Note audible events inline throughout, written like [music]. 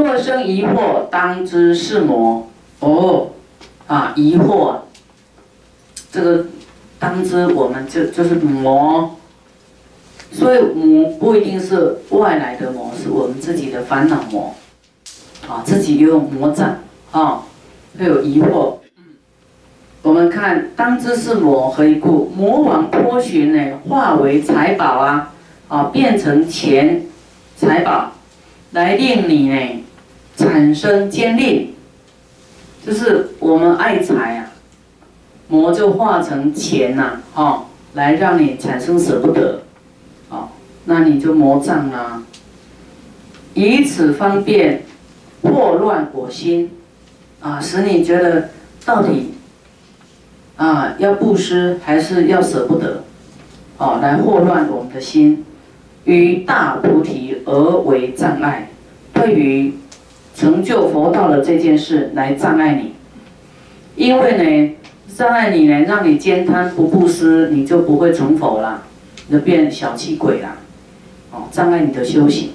若生疑惑，当知是魔。哦，啊，疑惑，这个当知我们就就是魔。所以魔不一定是外来的魔，是我们自己的烦恼魔。啊，自己有魔障，啊，会有疑惑。我们看当知是魔，何以故？魔王脱寻呢，化为财宝啊，啊，变成钱财宝，来令你呢产生坚定。就是我们爱财啊，魔就化成钱呐，哦，来让你产生舍不得，哦，那你就魔障啊。以此方便。祸乱我心，啊，使你觉得到底啊要布施还是要舍不得，哦，来祸乱我们的心，与大菩提而为障碍，对于成就佛道的这件事来障碍你，因为呢障碍你呢，让你兼贪不布施，你就不会成佛了，就变小气鬼了，哦，障碍你的修行。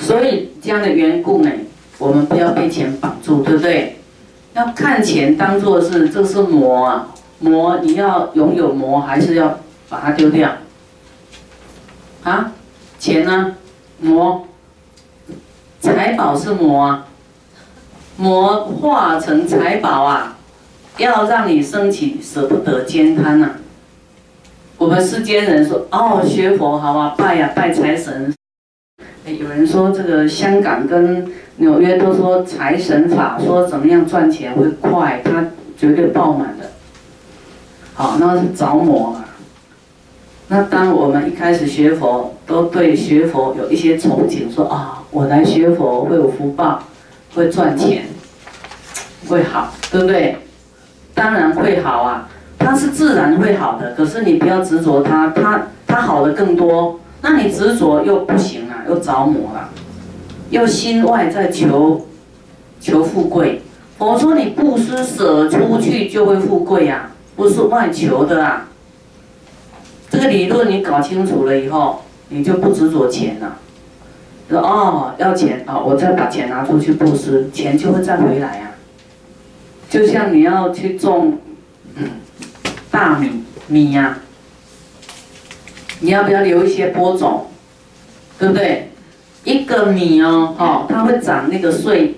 所以这样的缘故呢，我们不要被钱绑住，对不对？要看钱当做是这是魔啊，魔你要拥有魔，还是要把它丢掉？啊，钱呢？魔，财宝是魔啊，魔化成财宝啊，要让你升起舍不得兼贪呐。我们世间人说哦，学佛好啊，拜呀拜财神。有人说这个香港跟纽约都说财神法，说怎么样赚钱会快，他绝对爆满的。好，那是着魔了。那当我们一开始学佛，都对学佛有一些憧憬，说啊，我来学佛会有福报，会赚钱，会好，对不对？当然会好啊，它是自然会好的。可是你不要执着它，它它好的更多。那你执着又不行啊，又着魔了，又心外在求求富贵。我说你布施舍出去就会富贵呀，不是外求的啊。这个理论你搞清楚了以后，你就不执着钱了。说哦要钱啊，我再把钱拿出去布施，钱就会再回来啊。就像你要去种大米米呀。你要不要留一些播种，对不对？一个米哦，哦，它会长那个穗，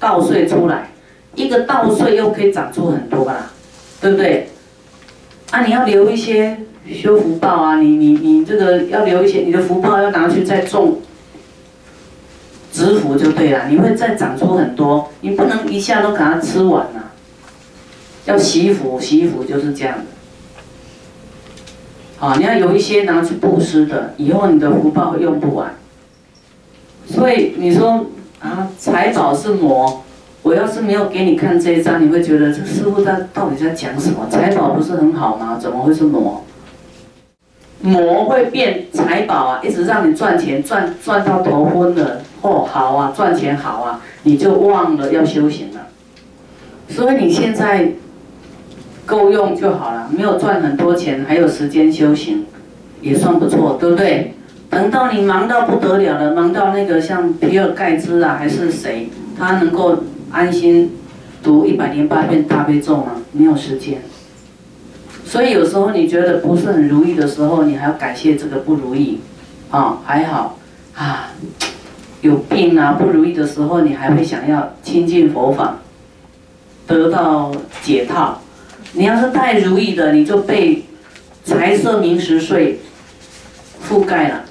稻穗出来，一个稻穗又可以长出很多啦，对不对？啊，你要留一些修福报啊，你你你这个要留一些，你的福报要拿去再种，植福就对了，你会再长出很多，你不能一下都给它吃完呐，要惜福，惜福就是这样的。啊，你要有一些拿去布施的，以后你的福报用不完。所以你说啊，财宝是魔，我要是没有给你看这一张，你会觉得这师傅他到底在讲什么？财宝不是很好吗？怎么会是魔？魔会变财宝啊，一直让你赚钱，赚赚到头昏了。哦，好啊，赚钱好啊，你就忘了要修行了。所以你现在。够用就好了，没有赚很多钱，还有时间修行，也算不错，对不对？等到你忙到不得了了，忙到那个像比尔盖茨啊，还是谁，他能够安心读一百零八遍大悲咒吗？没有时间。所以有时候你觉得不是很如意的时候，你还要感谢这个不如意，啊，还好啊，有病啊不如意的时候，你还会想要亲近佛法，得到解套。你要是太如意的，你就被财色名食睡覆盖了。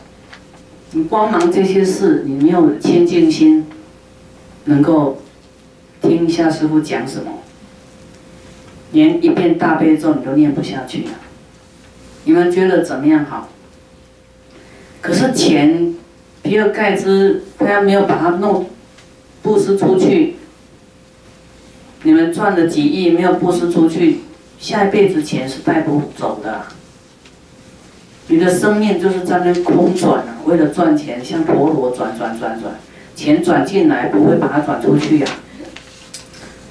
你光忙这些事，你没有清净心，能够听一下师傅讲什么，连一遍大悲咒你都念不下去了。你们觉得怎么样好？可是钱，比尔盖茨他要没有把它弄布施出去，你们赚了几亿没有布施出去。下一辈子钱是带不走的，你的生命就是在那空转啊，为了赚钱，像陀螺转转转转，钱转进来不会把它转出去呀，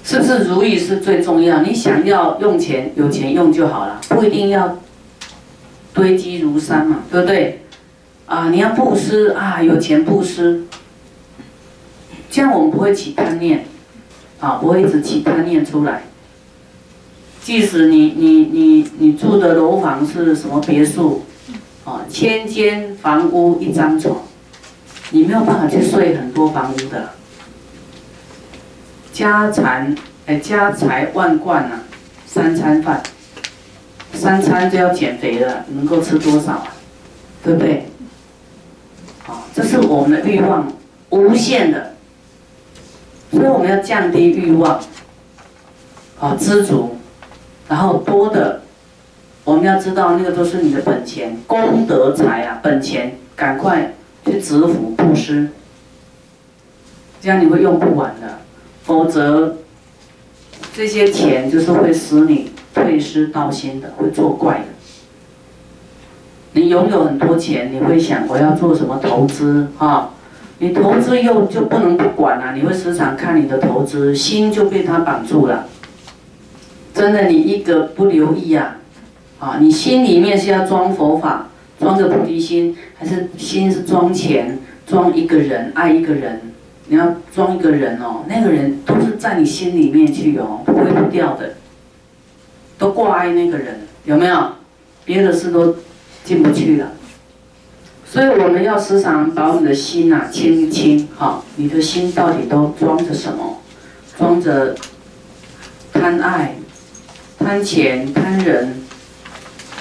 是不是？如意是最重要，你想要用钱，有钱用就好了，不一定要堆积如山嘛，对不对？啊，你要布施啊，有钱布施，这样我们不会起贪念，啊，不会一直起贪念出来。即使你你你你住的楼房是什么别墅，啊，千间房屋一张床，你没有办法去睡很多房屋的。家财哎，家财万贯呐，三餐饭，三餐就要减肥了，能够吃多少啊？对不对？啊，这是我们的欲望无限的，所以我们要降低欲望，啊，知足，然后多的，我们要知道那个都是你的本钱，功德财啊，本钱，赶快去支付布施，这样你会用不完的，否则这些钱就是会使你退失道心的，会作怪的。你拥有很多钱，你会想我要做什么投资啊？你投资又就不能不管了，你会时常看你的投资，心就被他绑住了。真的，你一个不留意啊，啊，你心里面是要装佛法，装着菩提心，还是心是装钱，装一个人，爱一个人？你要装一个人哦，那个人都是在你心里面去哦，不会不掉的，都挂碍那个人，有没有？别的事都。进不去了，所以我们要时常把我们的心呐清一清，哈，你的心到底都装着什么？装着贪爱、贪钱、贪人、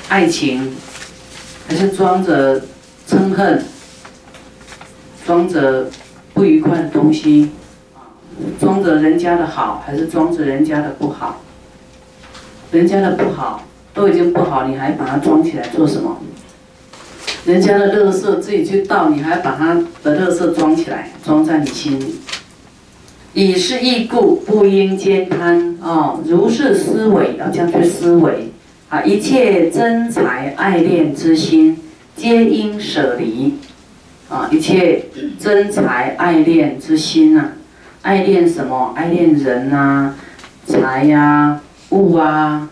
爱情，还是装着嗔恨？装着不愉快的东西？装着人家的好，还是装着人家的不好？人家的不好都已经不好，你还把它装起来做什么？人家的乐色自己去倒，你还把他的乐色装起来，装在你心里。以是义故，不应兼贪啊！如是思维，要这样去思维啊！一切真财爱恋之心，皆应舍离啊！一切真财爱恋之心啊，爱恋什么？爱恋人呐，财呀，物啊，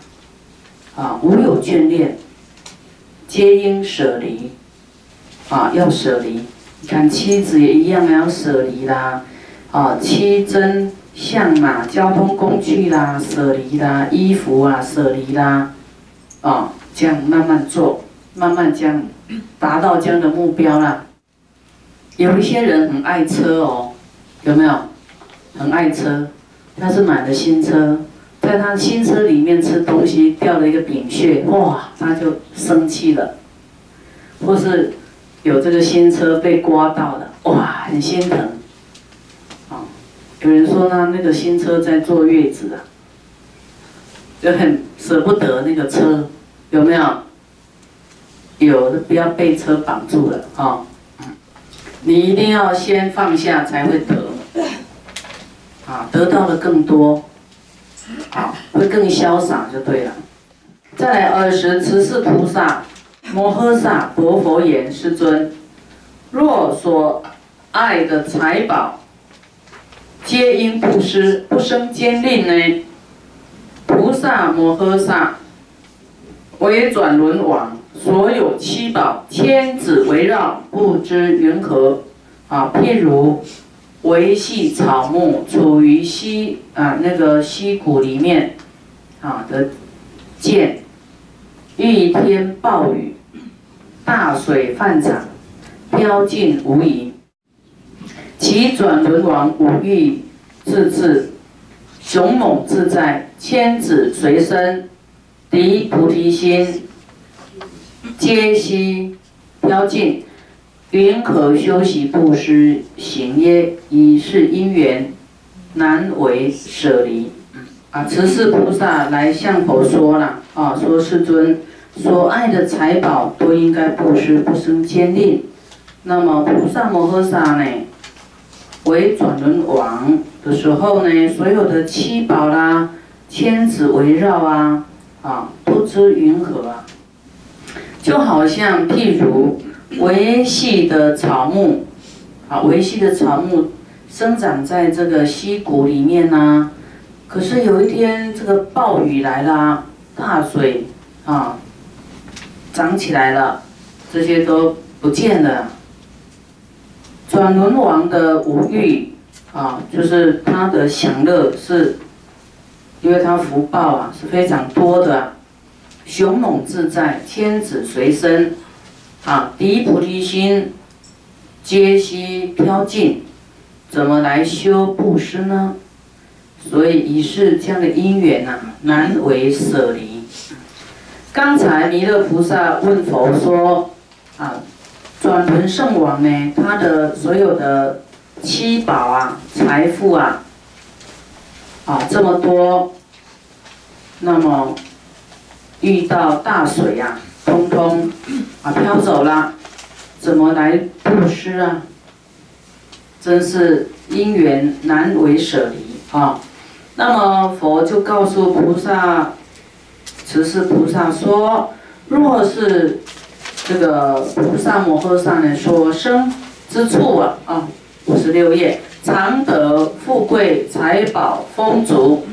啊，无有眷恋，皆应舍离。啊，要舍离，你看妻子也一样要舍离啦，啊，妻真相嘛，交通工具啦，舍离啦，衣服啊，舍离啦，啊，这样慢慢做，慢慢这样达到这样的目标啦。有一些人很爱车哦，有没有？很爱车，他是买了新车，在他新车里面吃东西掉了一个饼屑，哇，他就生气了，或是。有这个新车被刮到了，哇，很心疼。啊，有人说呢，那个新车在坐月子啊，就很舍不得那个车，有没有？有的不要被车绑住了啊。你一定要先放下才会得，啊，得到的更多，啊，会更潇洒就对了。再来二十，慈氏菩萨。摩诃萨薄佛言：“世尊，若所爱的财宝，皆因布施不生坚令呢？菩萨摩诃萨为转轮王，所有七宝千子围绕，不知云何？啊，譬如维系草木处于溪啊那个溪谷里面啊的见遇天暴雨。”大水泛涨，飘尽无遗。其转轮王五欲自治，雄猛自在，千子随身，敌菩提心，皆悉飘尽。云可修习布施行耶？以是因缘，难为舍离。啊，慈氏菩萨来向佛说了，啊，说世尊。所爱的财宝都应该布施，不生坚定。那么菩萨摩诃萨呢，为转轮王的时候呢，所有的七宝啦、千子围绕啊，啊，不知云何啊？就好像譬如维系的草木，啊，维系的草木生长在这个溪谷里面呐。可是有一天这个暴雨来啦，大水啊。长起来了，这些都不见了。转轮王的五欲啊，就是他的享乐是，因为他福报啊是非常多的，雄猛自在，天子随身，啊，第一菩提心，皆悉飘尽，怎么来修布施呢？所以以是这样的因缘呐，难为舍离。刚才弥勒菩萨问佛说：“啊，转轮圣王呢？他的所有的七宝啊、财富啊，啊这么多，那么遇到大水呀，通通啊飘走了，怎么来布施啊？真是因缘难为舍离啊！那么佛就告诉菩萨。”慈氏菩萨说：“若是这个菩萨摩诃萨呢，所生之处啊，啊，五十六页，常得富贵财宝丰足，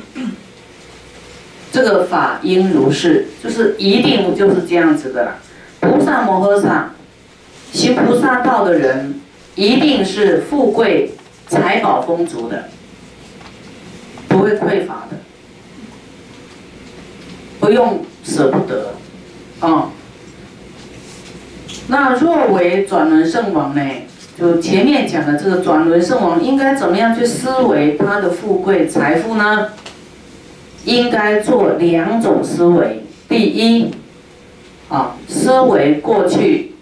这个法应如是，就是一定就是这样子的啦。菩萨摩诃萨行菩萨道的人，一定是富贵财宝丰足的，不会匮乏的。”不用舍不得，啊，那若为转轮圣王呢？就前面讲的这个转轮圣王应该怎么样去思维他的富贵财富呢？应该做两种思维。第一，啊，思维过去，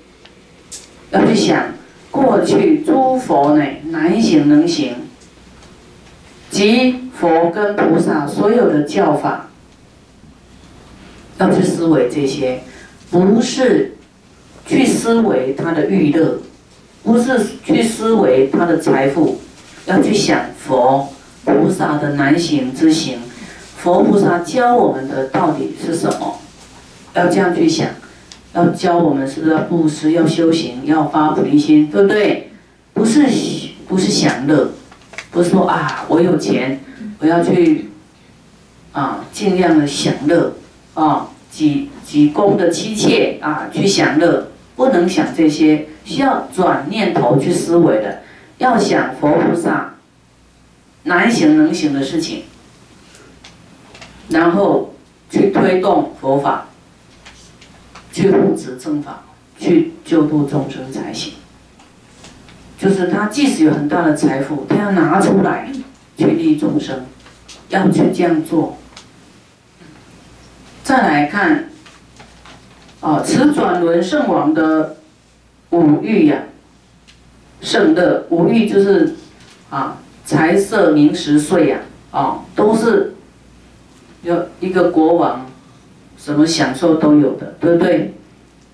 要去想过去诸佛呢难行能行，即佛跟菩萨所有的教法。要去思维这些，不是去思维他的欲乐，不是去思维他的财富，要去想佛菩萨的难行之行，佛菩萨教我们的到底是什么？要这样去想，要教我们是不是要布施、要修行、要发菩提心，对不对？不是不是享乐，不是说啊我有钱，我要去啊尽量的享乐。啊，几几公的妻妾啊，去享乐，不能想这些，需要转念头去思维的，要想佛菩萨难行能行的事情，然后去推动佛法，去护持正法，去救度众生才行。就是他即使有很大的财富，他要拿出来去利众生，要去这样做。再来看，啊，此转轮圣王的五欲呀，圣乐五欲就是啊，财色名食睡呀，啊，都是有一个国王，什么享受都有的，对不对？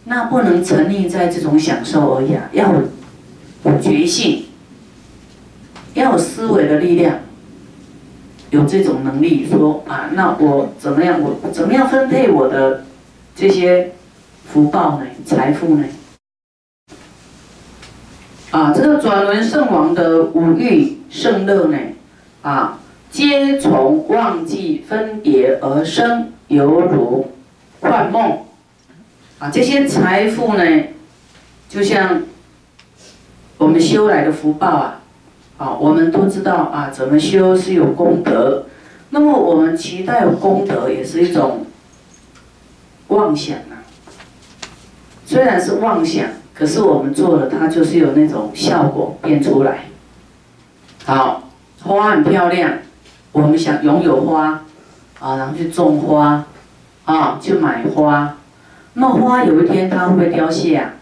那不能沉溺在这种享受而已啊，要有觉性，要有思维的力量。有这种能力说啊，那我怎么样？我怎么样分配我的这些福报呢？财富呢？啊，这个转轮圣王的五欲圣乐呢？啊，皆从忘记分别而生，犹如幻梦。啊，这些财富呢，就像我们修来的福报啊。好，我们都知道啊，怎么修是有功德。那么我们期待有功德，也是一种妄想啊。虽然是妄想，可是我们做了，它就是有那种效果变出来。好，花很漂亮，我们想拥有花，啊，然后去种花，啊，去买花。那花有一天它会凋谢啊？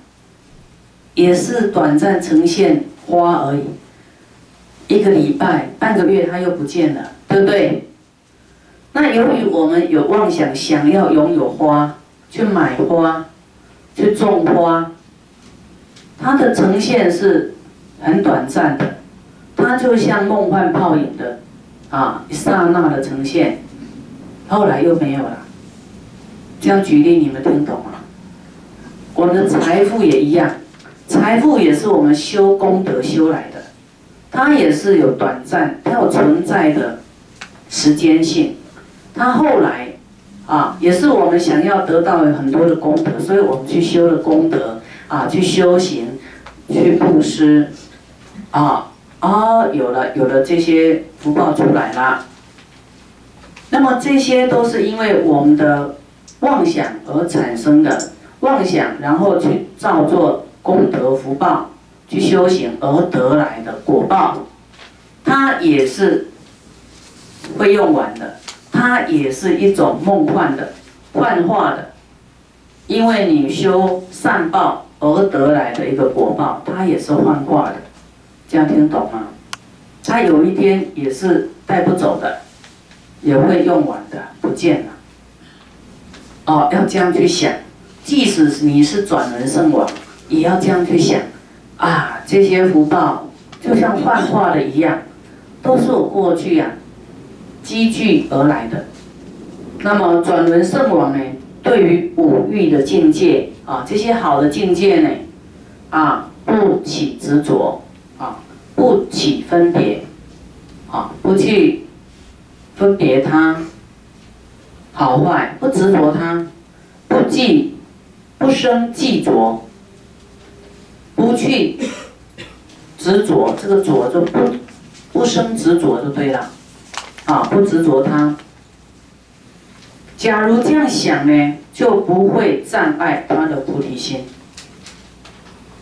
也是短暂呈现花而已。一个礼拜、半个月，它又不见了，对不对？那由于我们有妄想，想要拥有花，去买花，去种花，它的呈现是很短暂的，它就像梦幻泡影的，啊，一刹那的呈现，后来又没有了。这样举例，你们听懂吗？我们的财富也一样，财富也是我们修功德修来的。它也是有短暂，它有存在的时间性。它后来啊，也是我们想要得到很多的功德，所以我们去修了功德啊，去修行，去布施啊，哦，有了有了这些福报出来了。那么这些都是因为我们的妄想而产生的妄想，然后去造作功德福报，去修行而得来的果报，它也是会用完的，它也是一种梦幻的、幻化的，因为你修善报而得来的一个果报，它也是幻化的，这样听懂吗？他有一天也是带不走的。也会用完的，不见了。哦，要这样去想，即使你是转轮圣王，也要这样去想。啊，这些福报就像幻化的一样，都是我过去呀积聚而来的。那么转轮圣王呢，对于五欲的境界啊，这些好的境界呢，啊，不起执着，不起分别，啊，不去。分别它好坏，不执着它，不记，不生记着，不去执着，这个着就不不生执着就对了，啊，不执着它。假如这样想呢，就不会障碍他的菩提心。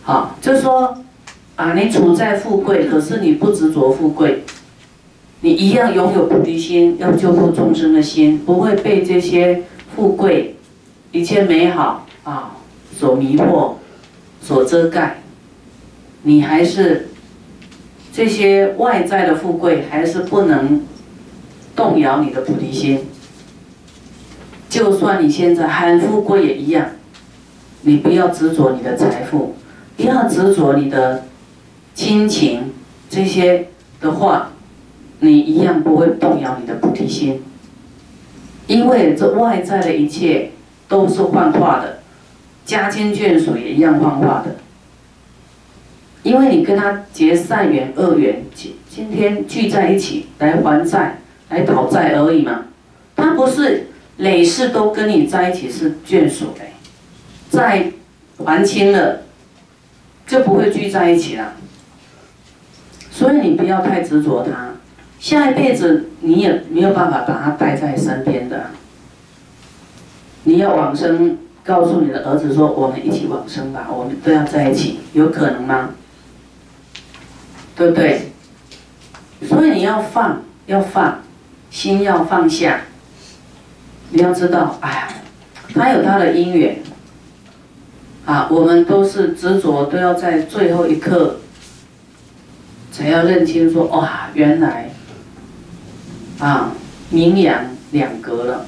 好，就说啊，你处在富贵，可是你不执着富贵。你一样拥有菩提心，要救度众生的心，不会被这些富贵、一切美好啊所迷惑、所遮盖。你还是这些外在的富贵，还是不能动摇你的菩提心。就算你现在很富贵也一样，你不要执着你的财富，不要执着你的亲情这些的话。你一样不会动摇你的菩提心，因为这外在的一切都是幻化的，家亲眷属也一样幻化的。因为你跟他结善缘、恶缘，今今天聚在一起来还债、来讨债而已嘛，他不是累世都跟你在一起是眷属的，债还清了就不会聚在一起了。所以你不要太执着他。下一辈子你也没有办法把他带在身边的，你要往生，告诉你的儿子说：“我们一起往生吧，我们都要在一起，有可能吗？对不对？所以你要放，要放，心要放下。你要知道，哎呀，他有他的因缘，啊，我们都是执着，都要在最后一刻才要认清，说哇，原来。”啊，名扬两隔了。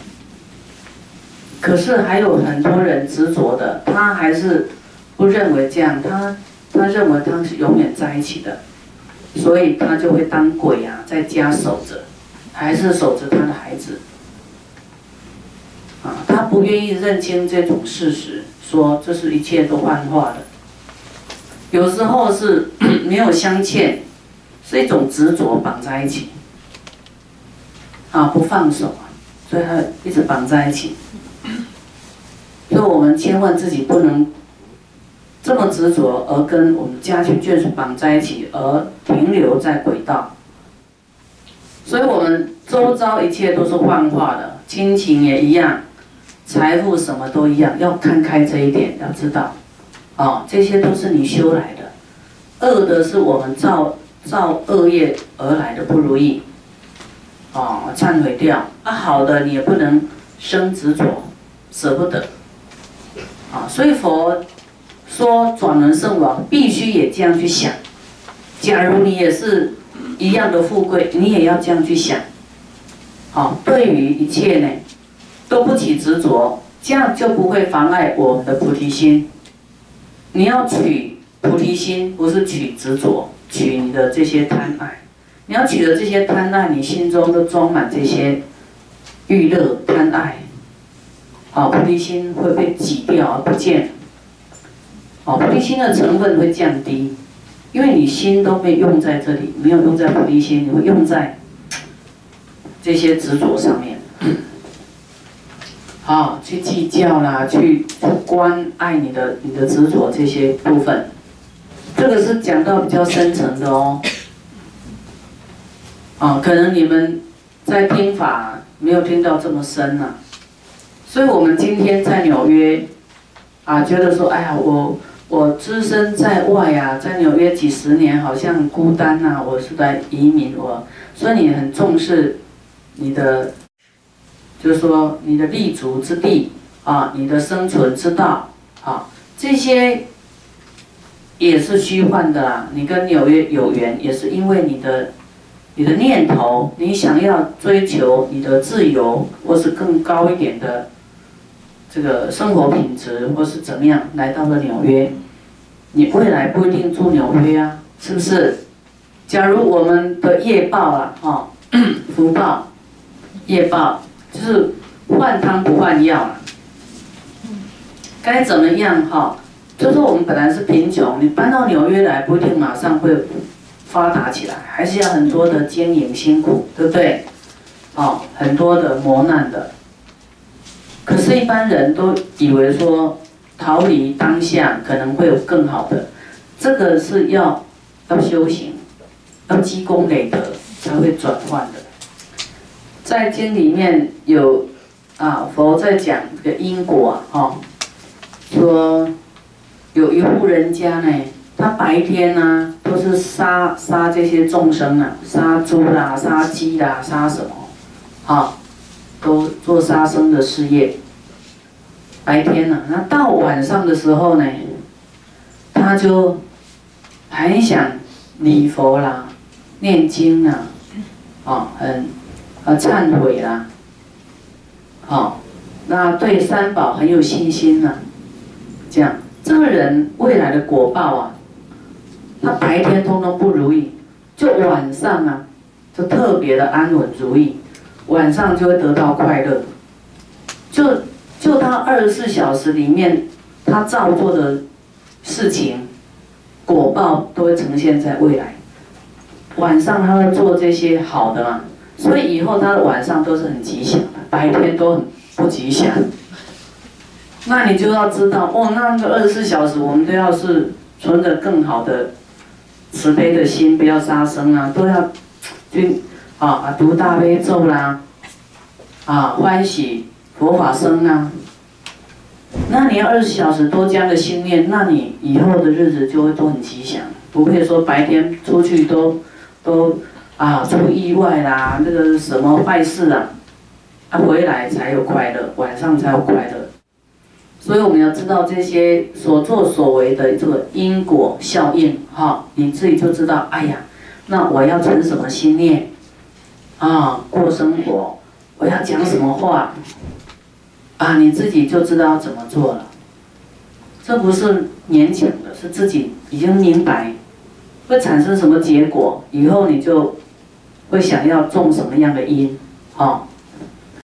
可是还有很多人执着的，他还是不认为这样，他他认为他是永远在一起的，所以他就会当鬼啊，在家守着，还是守着他的孩子。啊，他不愿意认清这种事实，说这是一切都幻化的。有时候是 [coughs] 没有镶嵌，是一种执着绑在一起。啊，不放手啊，所以他一直绑在一起。所以我们千万自己不能这么执着，而跟我们家庭眷属绑在一起，而停留在轨道。所以我们周遭一切都是幻化的，亲情也一样，财富什么都一样，要看开这一点，要知道，哦，这些都是你修来的，恶的是我们造造恶业而来的不如意。哦，忏悔掉啊！好的，你也不能生执着，舍不得。啊，所以佛说转轮圣王必须也这样去想。假如你也是一样的富贵，你也要这样去想。好，对于一切呢，都不起执着，这样就不会妨碍我们的菩提心。你要取菩提心，不是取执着，取你的这些贪爱。你要取得这些贪爱，你心中都装满这些欲乐贪爱，好菩提心会被挤掉而不见，好菩提心的成分会降低，因为你心都被用在这里，没有用在菩提心，你会用在这些执着上面，好 [coughs] 去计较啦，去去关爱你的你的执着这些部分，这个是讲到比较深层的哦。啊，可能你们在听法没有听到这么深呢，所以我们今天在纽约，啊，觉得说，哎呀，我我只身在外呀，在纽约几十年，好像孤单呐，我是在移民，我，所以你很重视你的，就是说你的立足之地啊，你的生存之道啊，这些也是虚幻的啦。你跟纽约有缘，也是因为你的。你的念头，你想要追求你的自由，或是更高一点的这个生活品质，或是怎么样，来到了纽约，你未来不一定住纽约啊，是不是？假如我们的业报啊，哈，[coughs] 福报，业报就是换汤不换药了，该怎么样哈？就是我们本来是贫穷，你搬到纽约来，不一定马上会。发达起来还是要很多的经营辛苦，对不对？哦，很多的磨难的。可是，一般人都以为说逃离当下可能会有更好的，这个是要要修行，要积功累德才会转换的。在经里面有啊，佛在讲这个因果啊，说有一户人家呢。他白天呢，都是杀杀这些众生啊，杀猪啦，杀鸡啦，杀什么，好，都做杀生的事业。白天呢，那到晚上的时候呢，他就很想礼佛啦，念经啦，啊，很啊忏悔啦，好，那对三宝很有信心呐，这样，这个人未来的果报啊。他白天通通不如意，就晚上啊，就特别的安稳如意，晚上就会得到快乐。就就他二十四小时里面，他造作的事情，果报都会呈现在未来。晚上他会做这些好的嘛，所以以后他的晚上都是很吉祥的，白天都很不吉祥。那你就要知道哦，那个二十四小时我们都要是存着更好的。慈悲的心，不要杀生啊，都要去啊啊读大悲咒啦，啊欢喜佛法生啊。那你要二十四小时多加个心念，那你以后的日子就会都很吉祥，不会说白天出去都都啊出意外啦，那个什么坏事啊，啊回来才有快乐，晚上才有快乐。所以我们要知道这些所作所为的这个因果效应，哈，你自己就知道。哎呀，那我要存什么心念，啊，过生活，我要讲什么话，啊，你自己就知道怎么做了。这不是勉强的，是自己已经明白，会产生什么结果，以后你就会想要种什么样的因，啊。